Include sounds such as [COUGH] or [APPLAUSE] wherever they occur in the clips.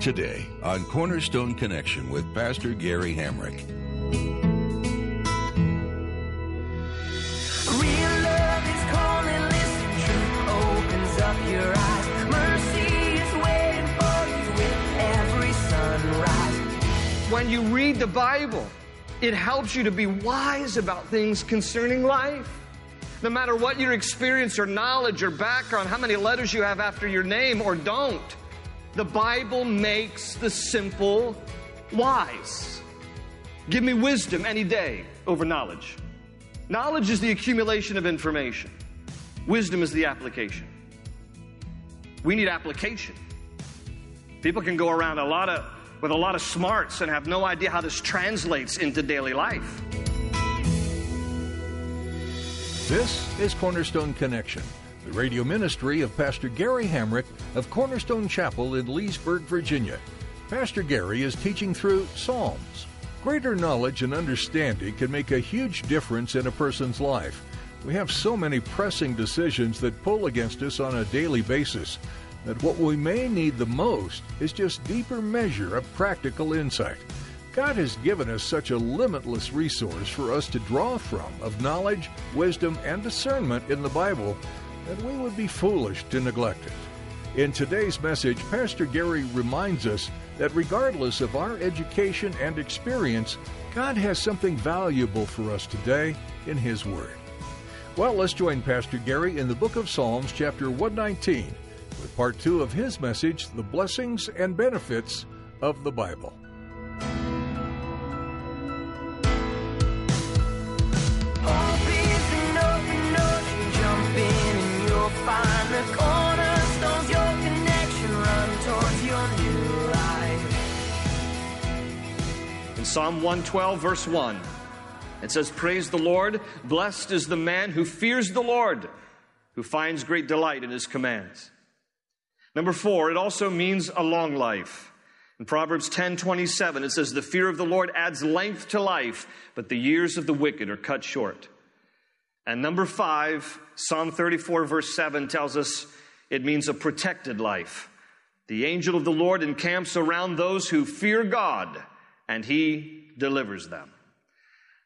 Today on Cornerstone Connection with Pastor Gary Hamrick. Real love is calling, listen, truth opens up your eyes. Mercy is waiting for you with every sunrise. When you read the Bible, it helps you to be wise about things concerning life. No matter what your experience or knowledge or background, how many letters you have after your name or don't, the Bible makes the simple wise. Give me wisdom any day over knowledge. Knowledge is the accumulation of information, wisdom is the application. We need application. People can go around a lot of, with a lot of smarts and have no idea how this translates into daily life. This is Cornerstone Connection, the radio ministry of Pastor Gary Hamrick of Cornerstone Chapel in Leesburg, Virginia. Pastor Gary is teaching through Psalms. Greater knowledge and understanding can make a huge difference in a person's life. We have so many pressing decisions that pull against us on a daily basis that what we may need the most is just deeper measure of practical insight. God has given us such a limitless resource for us to draw from of knowledge, wisdom, and discernment in the Bible that we would be foolish to neglect it. In today's message, Pastor Gary reminds us that regardless of our education and experience, God has something valuable for us today in His Word. Well, let's join Pastor Gary in the book of Psalms, chapter 119, with part two of his message, The Blessings and Benefits of the Bible. Psalm 112, verse 1, it says, Praise the Lord, blessed is the man who fears the Lord, who finds great delight in his commands. Number four, it also means a long life. In Proverbs 10 27, it says, The fear of the Lord adds length to life, but the years of the wicked are cut short. And number five, Psalm 34, verse 7 tells us it means a protected life. The angel of the Lord encamps around those who fear God, and he delivers them.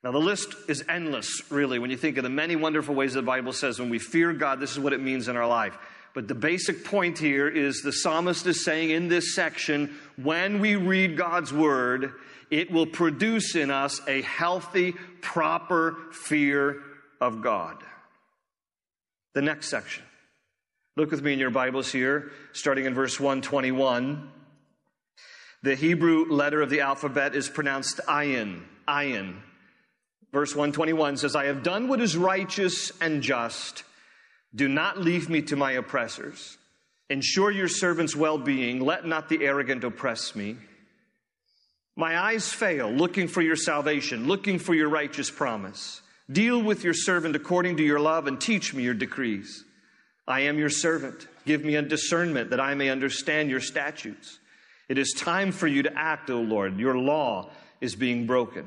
Now, the list is endless, really, when you think of the many wonderful ways the Bible says when we fear God, this is what it means in our life. But the basic point here is the psalmist is saying in this section when we read God's word, it will produce in us a healthy, proper fear of God. The next section. Look with me in your Bibles here, starting in verse 121. The Hebrew letter of the alphabet is pronounced ayin, ayin. Verse 121 says, I have done what is righteous and just. Do not leave me to my oppressors. Ensure your servant's well being. Let not the arrogant oppress me. My eyes fail, looking for your salvation, looking for your righteous promise. Deal with your servant according to your love and teach me your decrees. I am your servant. Give me a discernment that I may understand your statutes. It is time for you to act, O Lord. Your law is being broken.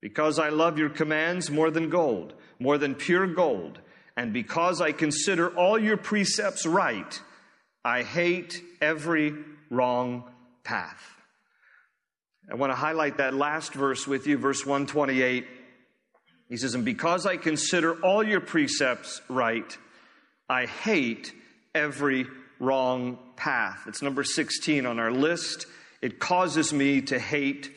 Because I love your commands more than gold, more than pure gold, and because I consider all your precepts right, I hate every wrong path. I want to highlight that last verse with you, verse 128. He says, And because I consider all your precepts right, I hate every wrong path. It's number 16 on our list. It causes me to hate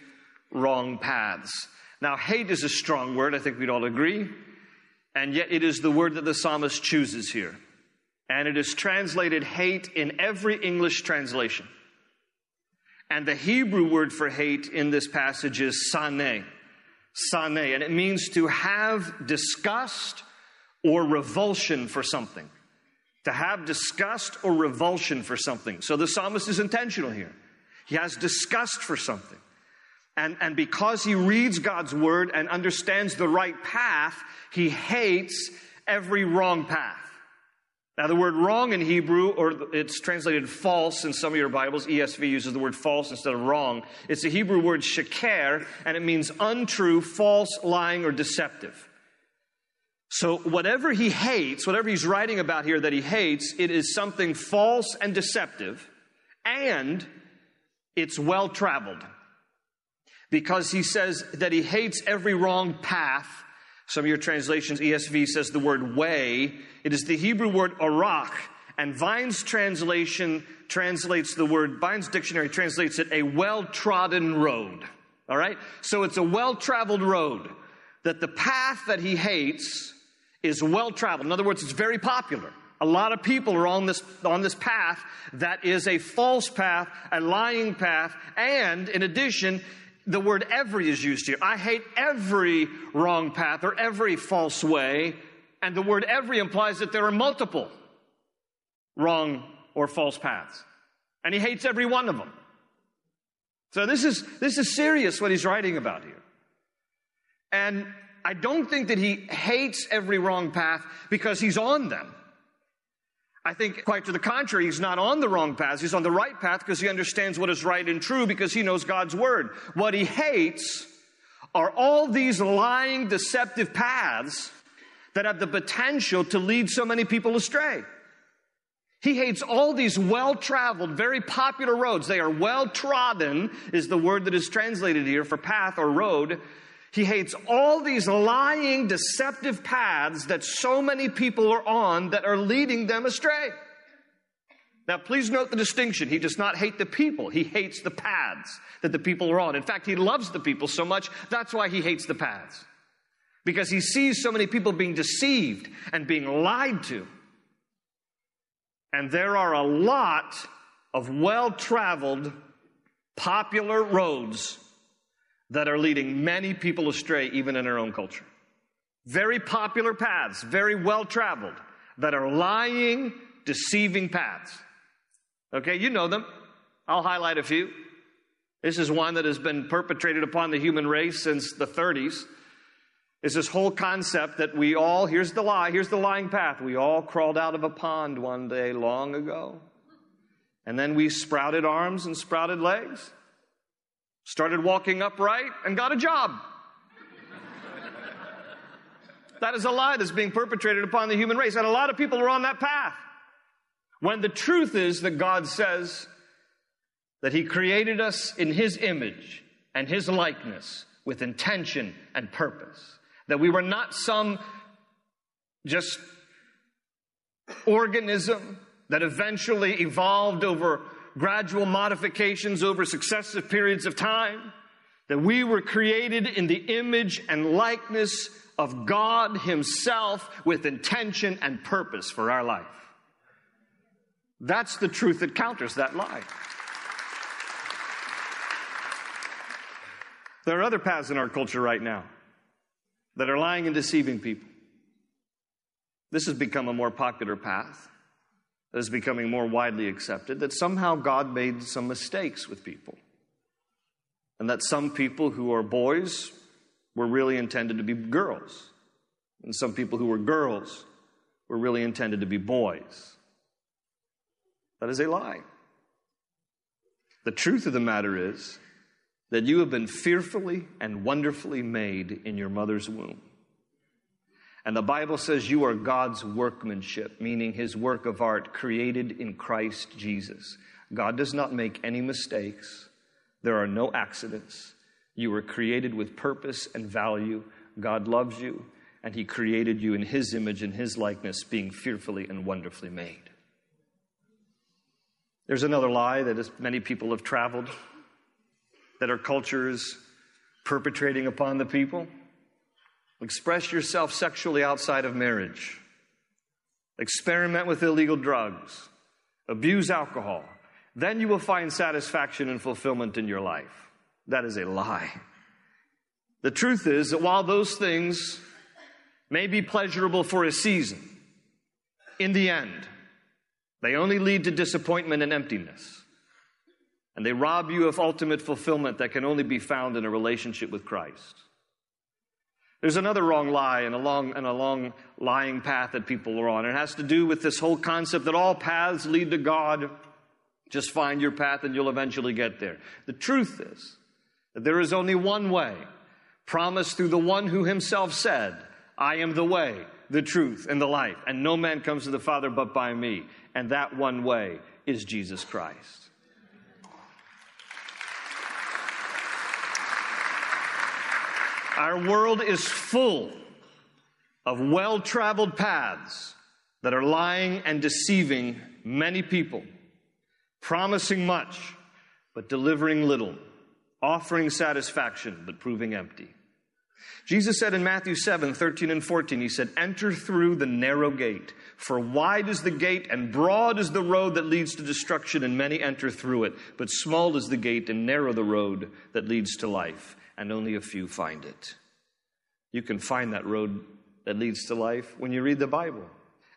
wrong paths. Now, hate is a strong word, I think we'd all agree. And yet, it is the word that the psalmist chooses here. And it is translated hate in every English translation. And the Hebrew word for hate in this passage is sane. Sane. And it means to have disgust or revulsion for something. To have disgust or revulsion for something. So the psalmist is intentional here. He has disgust for something. And, and because he reads God's word and understands the right path, he hates every wrong path. Now, the word wrong in Hebrew, or it's translated false in some of your Bibles, ESV uses the word false instead of wrong. It's the Hebrew word sheker, and it means untrue, false, lying, or deceptive. So, whatever he hates, whatever he's writing about here that he hates, it is something false and deceptive, and it's well traveled. Because he says that he hates every wrong path some of your translations, ESV says the word way. It is the Hebrew word arak, and Vine's translation translates the word, Vine's dictionary translates it a well trodden road. All right? So it's a well traveled road. That the path that he hates is well traveled. In other words, it's very popular. A lot of people are on this, on this path that is a false path, a lying path, and in addition, the word every is used here. I hate every wrong path or every false way. And the word every implies that there are multiple wrong or false paths. And he hates every one of them. So this is, this is serious what he's writing about here. And I don't think that he hates every wrong path because he's on them. I think quite to the contrary, he's not on the wrong path. He's on the right path because he understands what is right and true because he knows God's word. What he hates are all these lying, deceptive paths that have the potential to lead so many people astray. He hates all these well traveled, very popular roads. They are well trodden, is the word that is translated here for path or road. He hates all these lying, deceptive paths that so many people are on that are leading them astray. Now, please note the distinction. He does not hate the people. He hates the paths that the people are on. In fact, he loves the people so much, that's why he hates the paths. Because he sees so many people being deceived and being lied to. And there are a lot of well traveled, popular roads that are leading many people astray, even in our own culture. Very popular paths, very well traveled, that are lying, deceiving paths. Okay, you know them. I'll highlight a few. This is one that has been perpetrated upon the human race since the 30s. It's this whole concept that we all, here's the lie, here's the lying path. We all crawled out of a pond one day long ago. And then we sprouted arms and sprouted legs started walking upright, and got a job. that is a lie that's being perpetrated upon the human race, and a lot of people are on that path. When the truth is that God says that He created us in His image and His likeness with intention and purpose, that we were not some just organism that eventually evolved over gradual modifications over successive periods of time, that we were created in the image and likeness of God Himself with intention and purpose for our life. That's the truth that counters that lie. There are other paths in our culture right now that are lying and deceiving people. This has become a more popular path that is becoming more widely accepted that somehow God made some mistakes with people. And that some people who are boys were really intended to be girls. And some people who were girls were really intended to be boys. That is a lie. The truth of the matter is that you have been fearfully and wonderfully made in your mother's womb. And the Bible says you are God's workmanship, meaning his work of art created in Christ Jesus. God does not make any mistakes. There are no accidents. You were created with purpose and value. God loves you, and he created you in his image and his likeness, being fearfully and wonderfully made. There's another lie that many people have traveled, that our culture is perpetrating upon the people. Express yourself sexually outside of marriage. Experiment with illegal drugs. Abuse alcohol. Then you will find satisfaction and fulfillment in your life. That is a lie. The truth is that while those things may be pleasurable for a season, in the end, They only lead to disappointment and emptiness. And they rob you of ultimate fulfillment that can only be found in a relationship with Christ. There's another wrong lie and a long and a long lying path that people are on. It has to do with this whole concept that all paths lead to God. Just find your path and you'll eventually get there. The truth is that there is only one way, promised through the one who himself said, I am the way, the truth, and the life, and no man comes to the Father but by me. And that one way is Jesus Christ. Our world is full of well traveled paths that are lying and deceiving many people, promising much, but delivering little, offering satisfaction, but proving empty. Jesus said in Matthew 7 13 and 14, He said, Enter through the narrow gate, for wide is the gate and broad is the road that leads to destruction, and many enter through it. But small is the gate and narrow the road that leads to life and only a few find it. You can find that road that leads to life when you read the Bible.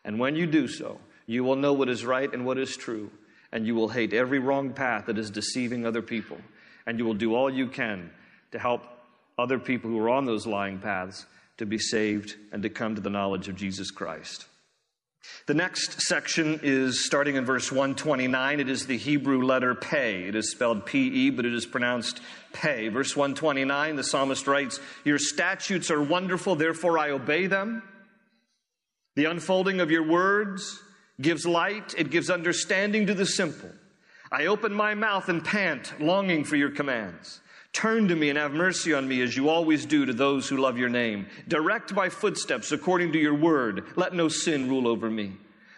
And when you do so, you will know what is right and what is true. And you will hate every wrong path that is deceiving other people. And you will do all you can to help other people who are on those lying paths to be saved and to come to the knowledge of Jesus Christ. The next section is starting in verse 129. It is the Hebrew letter Pe. It is spelled P E, but it is pronounced Pe. Verse 129, the psalmist writes, Your statutes are wonderful, therefore I obey them. The unfolding of your words gives light, it gives understanding to the simple. I open my mouth and pant, longing for your commands. Turn to me and have mercy on me as you always do to those who love your name. Direct my footsteps according to your word. Let no sin rule over me.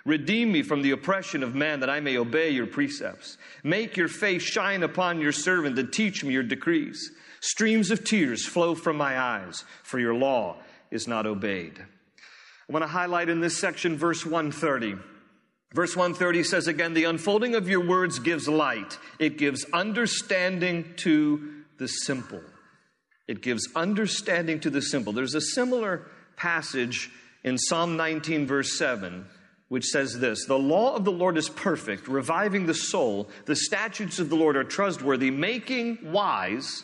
Redeem me from the oppression of man that I may obey your precepts. Make your face shine upon your servant and teach me your decrees. Streams of tears flow from my eyes, for your law is not obeyed. I want to highlight in this section verse 130. Verse 130 says again, the unfolding of your words gives light. It gives understanding to the simple. It gives understanding to the simple. There's a similar passage in Psalm 19, verse 7, which says this The law of the Lord is perfect, reviving the soul. The statutes of the Lord are trustworthy, making wise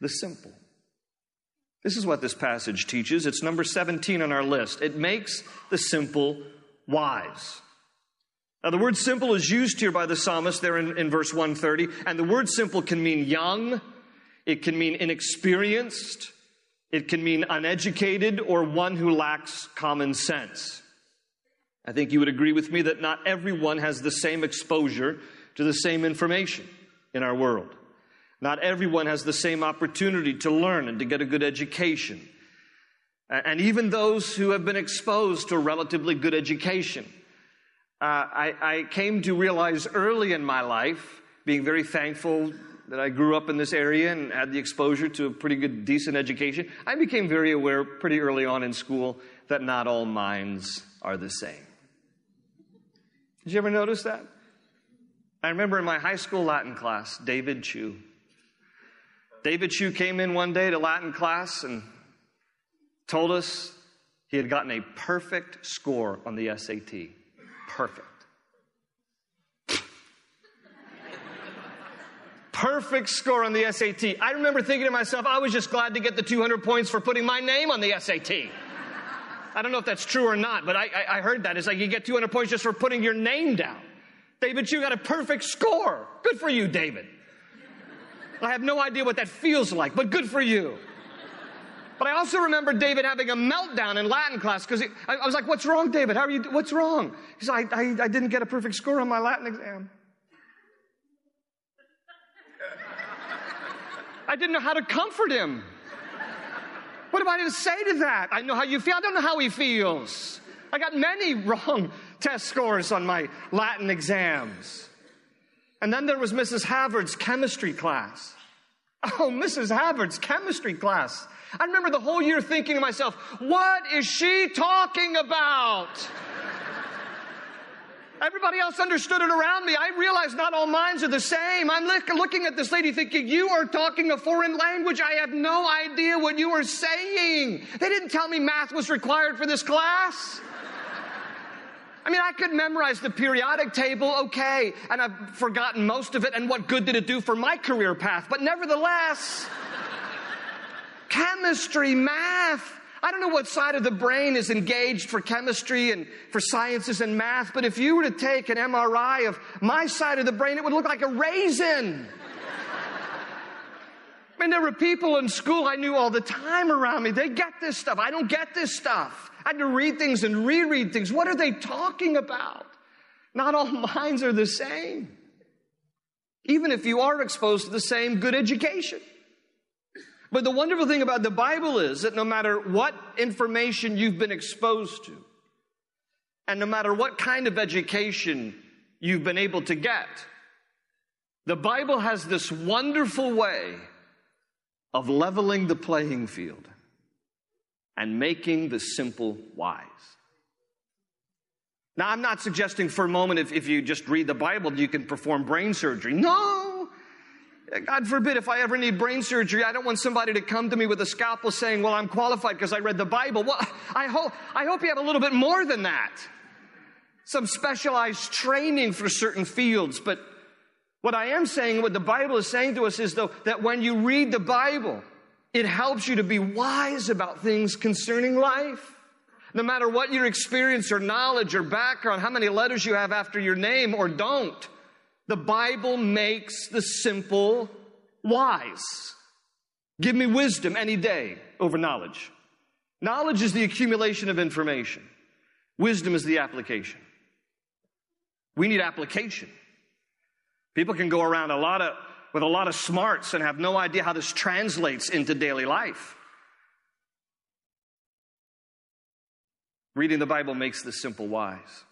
the simple. This is what this passage teaches. It's number 17 on our list. It makes the simple wise. Now, the word simple is used here by the psalmist there in, in verse 130, and the word simple can mean young, it can mean inexperienced. It can mean uneducated or one who lacks common sense. I think you would agree with me that not everyone has the same exposure to the same information in our world. Not everyone has the same opportunity to learn and to get a good education. And even those who have been exposed to a relatively good education. Uh, I, I came to realize early in my life, being very thankful that I grew up in this area and had the exposure to a pretty good, decent education, I became very aware pretty early on in school that not all minds are the same. Did you ever notice that? I remember in my high school Latin class, David Chu. David Chu came in one day to Latin class and told us he had gotten a perfect score on the SAT. Perfect. Perfect score on the SAT. I remember thinking to myself, I was just glad to get the 200 points for putting my name on the SAT. I don't know if that's true or not, but I, I, I heard that. It's like you get 200 points just for putting your name down. David, you got a perfect score. Good for you, David. I have no idea what that feels like, but good for you. But I also remember David having a meltdown in Latin class because I, I, was like, "What's wrong, David? How are you? What's wrong?" He said, I, I, "I didn't get a perfect score on my Latin exam." I didn't know how to comfort him. What am I going to say to that? I know how you feel. I don't know how he feels. I got many [LAUGHS] wrong test scores on my Latin exams. And then there was Mrs. Havard's chemistry class. Oh, Mrs. Havard's chemistry class. I remember the whole year thinking to myself, what is she talking about? Everybody else understood it around me. I realized not all minds are the same. I'm looking at this lady thinking, You are talking a foreign language. I have no idea what you are saying. They didn't tell me math was required for this class. I mean, I could memorize the periodic table, okay, and I've forgotten most of it, and what good did it do for my career path? But nevertheless, chemistry, math, I don't know what side of the brain is engaged for chemistry and for sciences and math, but if you were to take an MRI of my side of the brain, it would look like a raisin. I mean, there were people in school I knew all the time around me. They get this stuff. I don't get this stuff. I had to read things and reread things. What are they talking about? Not all [LAUGHS] minds are the same. Even if you are exposed to the same good education. But the wonderful thing about the Bible is that no matter what information you've been exposed to, and no matter what kind of education you've been able to get, the Bible has this wonderful way of leveling the playing field and making the simple wise. Now, I'm not suggesting for a moment if, if you just read the Bible, you can perform brain surgery. No! God forbid if I ever need brain surgery, I don't want somebody to come to me with a scalpel saying, Well, I'm qualified because I read the Bible. Well, I hope, I hope you have a little bit more than that. Some specialized training for certain fields. But what I am saying, what the Bible is saying to us is, though, that when you read the Bible, it helps you to be wise about things concerning life. No matter what your experience or knowledge or background, how many letters you have after your name or don't, the Bible makes the simple wise. Give me wisdom any day over knowledge. Knowledge is the accumulation of information. Wisdom is the application. We need application. People can go around a lot of with a lot of smarts and have no idea how this translates into daily life. Reading the Bible makes the simple wise.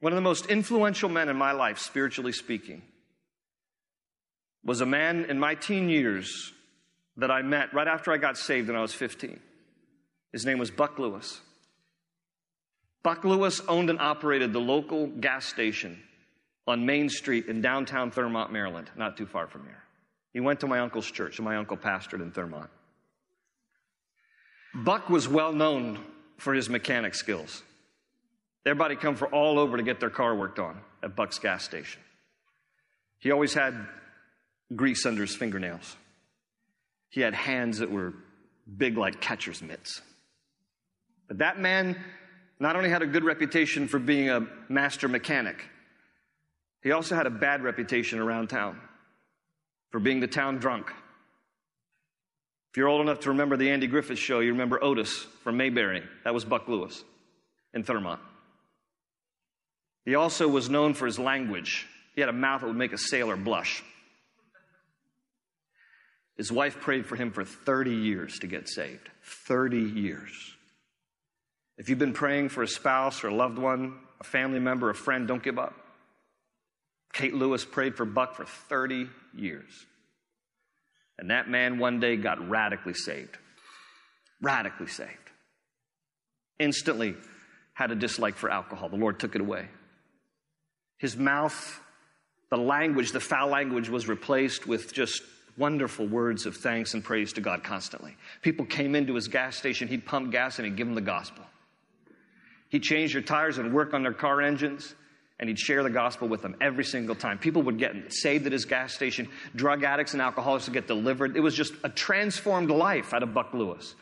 One of the most influential men in my life, spiritually speaking, was a man in my teen years that I met right after I got saved when I was 15. His name was Buck Lewis. Buck Lewis owned and operated the local gas station on Main Street in downtown Thurmont, Maryland, not too far from here. He went to my uncle's church, and my uncle pastored in Thurmont. Buck was well known for his mechanic skills. Everybody come from all over to get their car worked on at Buck's gas station. He always had grease under his fingernails. He had hands that were big like catcher's mitts. But that man not only had a good reputation for being a master mechanic, he also had a bad reputation around town for being the town drunk. If you're old enough to remember the Andy Griffith show, you remember Otis from Mayberry. That was Buck Lewis in Thurmont. He also was known for his language. He had a mouth that would make a sailor blush. His wife prayed for him for 30 years to get saved. 30 years. If you've been praying for a spouse or a loved one, a family member, a friend, don't give up. Kate Lewis prayed for Buck for 30 years. And that man one day got radically saved. Radically saved. Instantly had a dislike for alcohol. The Lord took it away. His mouth, the language, the foul language was replaced with just wonderful words of thanks and praise to God constantly. People came into his gas station, he'd pump gas and he'd give them the gospel. He'd change their tires and work on their car engines and he'd share the gospel with them every single time. People would get saved at his gas station. Drug addicts and alcoholics would get delivered. It was just a transformed life out of Buck Lewis.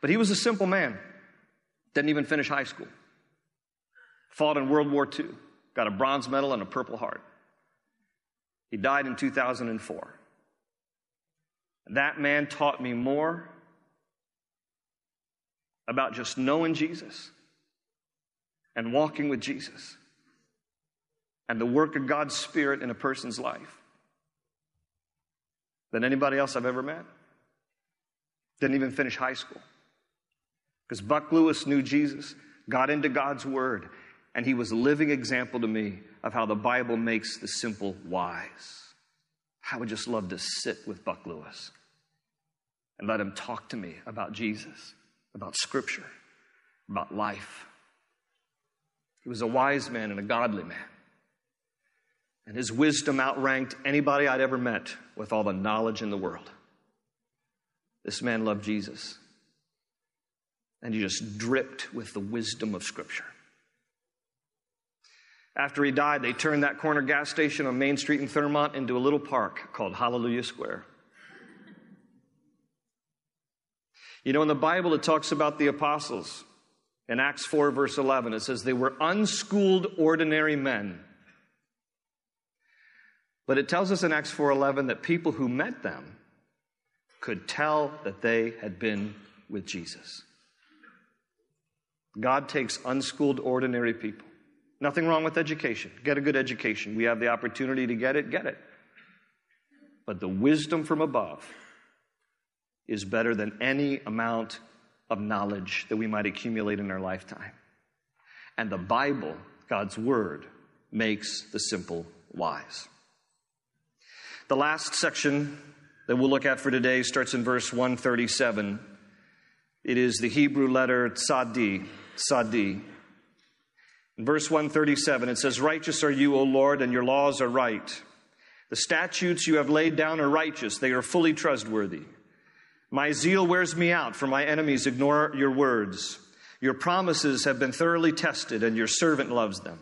But he was a simple man. Didn't even finish high school. Fought in World War II. Got a bronze medal and a Purple Heart. He died in 2004. That man taught me more about just knowing Jesus and walking with Jesus and the work of God's Spirit in a person's life than anybody else I've ever met. Didn't even finish high school. Because Buck Lewis knew Jesus, got into God's Word, and he was a living example to me of how the Bible makes the simple wise. I would just love to sit with Buck Lewis and let him talk to me about Jesus, about Scripture, about life. He was a wise man and a godly man. And his wisdom outranked anybody I'd ever met with all the knowledge in the world. This man loved Jesus. And he just dripped with the wisdom of Scripture. After he died, they turned that corner gas station on Main Street in Thurmont into a little park called Hallelujah Square. You know, in the Bible, it talks about the apostles. In Acts 4, verse 11, it says they were unschooled, ordinary men. But it tells us in Acts 4:11 that people who met them could tell that they had been with Jesus. God takes unschooled, ordinary people. Nothing wrong with education. Get a good education. We have the opportunity to get it, get it. But the wisdom from above is better than any amount of knowledge that we might accumulate in our lifetime. And the Bible, God's Word, makes the simple wise. The last section that we'll look at for today starts in verse 137. It is the Hebrew letter tzadi, tzadi. In verse 137, it says, Righteous are you, O Lord, and your laws are right. The statutes you have laid down are righteous, they are fully trustworthy. My zeal wears me out, for my enemies ignore your words. Your promises have been thoroughly tested, and your servant loves them.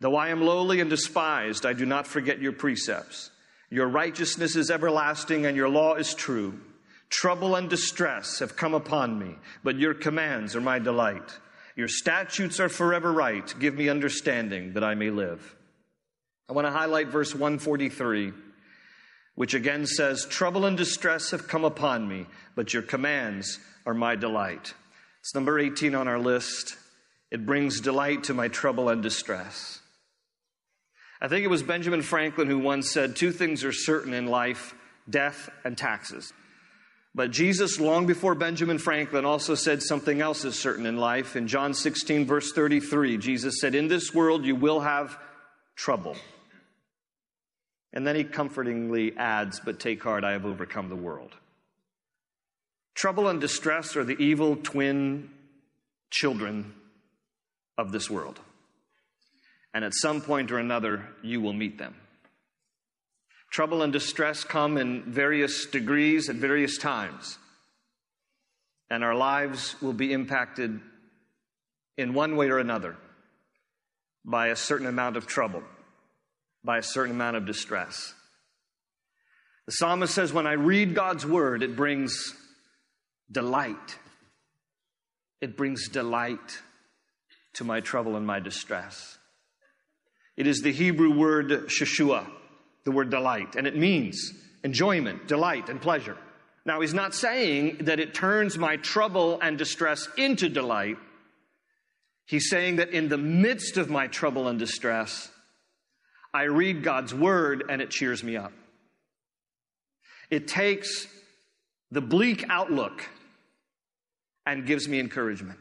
Though I am lowly and despised, I do not forget your precepts. Your righteousness is everlasting, and your law is true. Trouble and distress have come upon me, but your commands are my delight. Your statutes are forever right. Give me understanding that I may live. I want to highlight verse 143, which again says, Trouble and distress have come upon me, but your commands are my delight. It's number 18 on our list. It brings delight to my trouble and distress. I think it was Benjamin Franklin who once said, Two things are certain in life death and taxes. But Jesus, long before Benjamin Franklin, also said something else is certain in life. In John 16, verse 33, Jesus said, In this world you will have trouble. And then he comfortingly adds, But take heart, I have overcome the world. Trouble and distress are the evil twin children of this world. And at some point or another, you will meet them. Trouble and distress come in various degrees at various times. And our lives will be impacted in one way or another by a certain amount of trouble, by a certain amount of distress. The psalmist says, When I read God's word, it brings delight. It brings delight to my trouble and my distress. It is the Hebrew word sheshua the word delight, and it means enjoyment, delight, and pleasure. Now, he's not saying that it turns my trouble and distress into delight. He's saying that in the midst of my trouble and distress, I read God's word and it cheers me up. It takes the bleak outlook and gives me encouragement.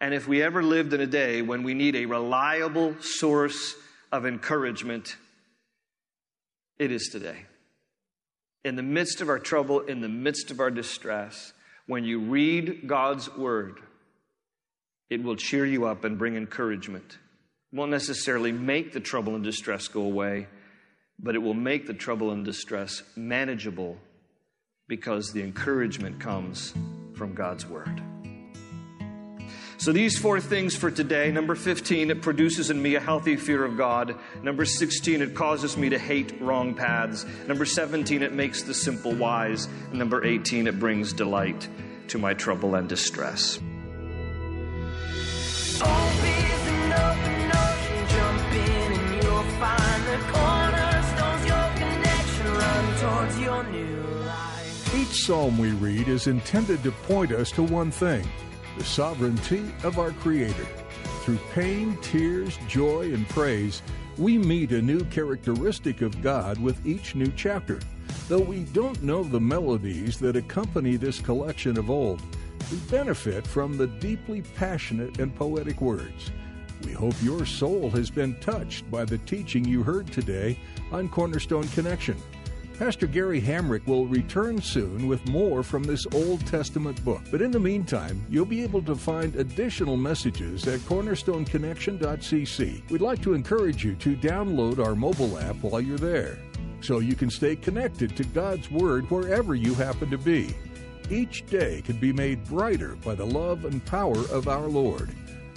And if we ever lived in a day when we need a reliable source of encouragement, it is today. In the midst of our trouble, in the midst of our distress, when you read God's word, it will cheer you up and bring encouragement. It won't necessarily make the trouble and distress go away, but it will make the trouble and distress manageable because the encouragement comes from God's word. So, these four things for today. Number 15, it produces in me a healthy fear of God. Number 16, it causes me to hate wrong paths. Number 17, it makes the simple wise. And number 18, it brings delight to my trouble and distress. Each psalm we read is intended to point us to one thing the sovereignty of our Creator. Through pain, tears, joy, and praise, we meet a new characteristic of God with each new chapter. Though we don't know the melodies that accompany this collection of old, we benefit from the deeply passionate and poetic words. We hope your soul has been touched by the teaching you heard today on Cornerstone Connection. Pastor Gary Hamrick will return soon with more from this Old Testament book. But in the meantime, you'll be able to find additional messages at cornerstoneconnection.cc. We'd like to encourage you to download our mobile app while you're there so you can stay connected to God's Word wherever you happen to be. Each day can be made brighter by the love and power of our Lord.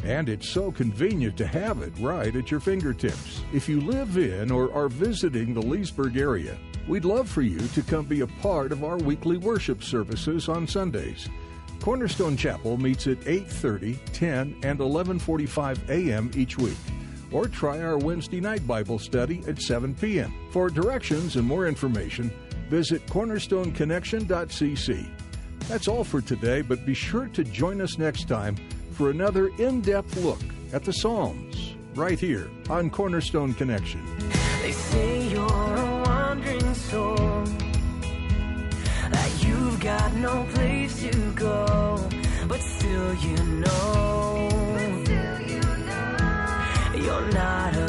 And it's so convenient to have it right at your fingertips. If you live in or are visiting the Leesburg area, we'd love for you to come be a part of our weekly worship services on Sundays. Cornerstone Chapel meets at 8:30, 10, and 11:45 a.m. each week. Or try our Wednesday night Bible study at 7 p.m. For directions and more information, visit cornerstoneconnection.cc. That's all for today, but be sure to join us next time for another in-depth look at the Psalms right here on Cornerstone Connection. Soul, that you've got no place to go, but still you know, you're not